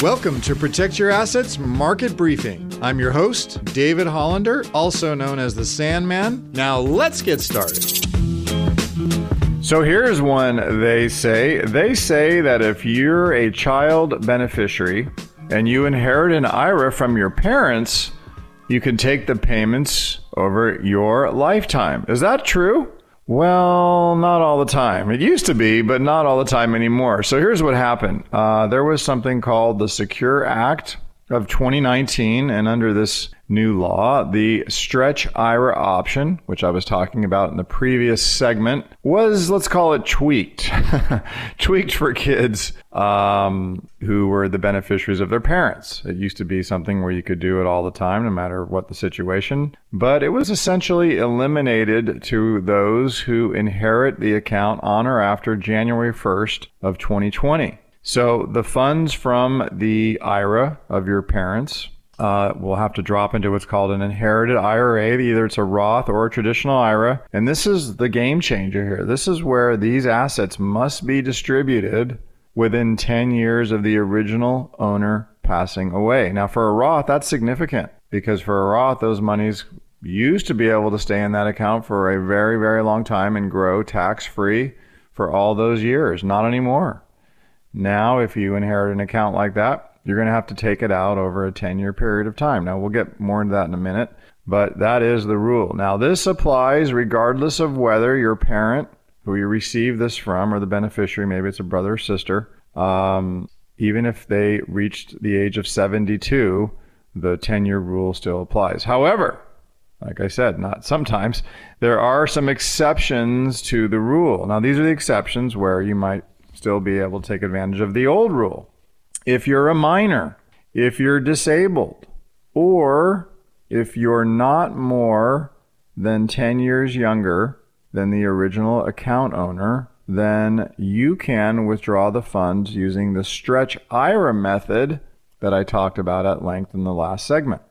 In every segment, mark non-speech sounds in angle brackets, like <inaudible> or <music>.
Welcome to Protect Your Assets Market Briefing. I'm your host, David Hollander, also known as the Sandman. Now let's get started. So here's one they say. They say that if you're a child beneficiary and you inherit an IRA from your parents, you can take the payments over your lifetime. Is that true? Well, not all the time. It used to be, but not all the time anymore. So here's what happened uh, there was something called the Secure Act of 2019, and under this new law, the stretch IRA option, which I was talking about in the previous segment, was, let's call it tweaked. <laughs> tweaked for kids um, who were the beneficiaries of their parents. It used to be something where you could do it all the time, no matter what the situation, but it was essentially eliminated to those who inherit the account on or after January 1st of 2020. So the funds from the IRA of your parents uh, will have to drop into what's called an inherited IRA. Either it's a Roth or a traditional IRA. And this is the game changer here. This is where these assets must be distributed within 10 years of the original owner passing away. Now, for a Roth, that's significant because for a Roth, those monies used to be able to stay in that account for a very, very long time and grow tax free for all those years. Not anymore. Now, if you inherit an account like that, you're going to have to take it out over a 10 year period of time. Now, we'll get more into that in a minute, but that is the rule. Now, this applies regardless of whether your parent, who you receive this from, or the beneficiary, maybe it's a brother or sister, um, even if they reached the age of 72, the 10 year rule still applies. However, like I said, not sometimes, there are some exceptions to the rule. Now, these are the exceptions where you might still be able to take advantage of the old rule if you're a minor, if you're disabled, or if you're not more than 10 years younger than the original account owner, then you can withdraw the funds using the stretch IRA method that I talked about at length in the last segment.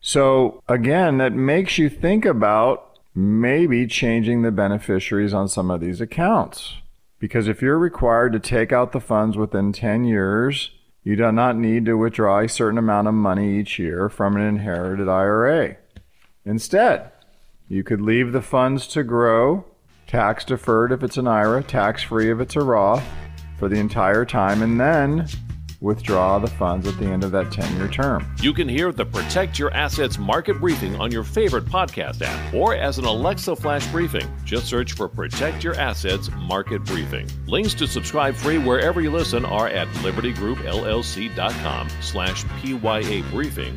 So, again, that makes you think about maybe changing the beneficiaries on some of these accounts. Because if you're required to take out the funds within 10 years, you do not need to withdraw a certain amount of money each year from an inherited IRA. Instead, you could leave the funds to grow, tax deferred if it's an IRA, tax free if it's a Roth, for the entire time, and then withdraw the funds at the end of that 10 year term. You can hear the Protect Your Assets market briefing on your favorite podcast app or as an Alexa flash briefing. Just search for Protect Your Assets market briefing. Links to subscribe free wherever you listen are at libertygroupllc.com slash PYA briefing.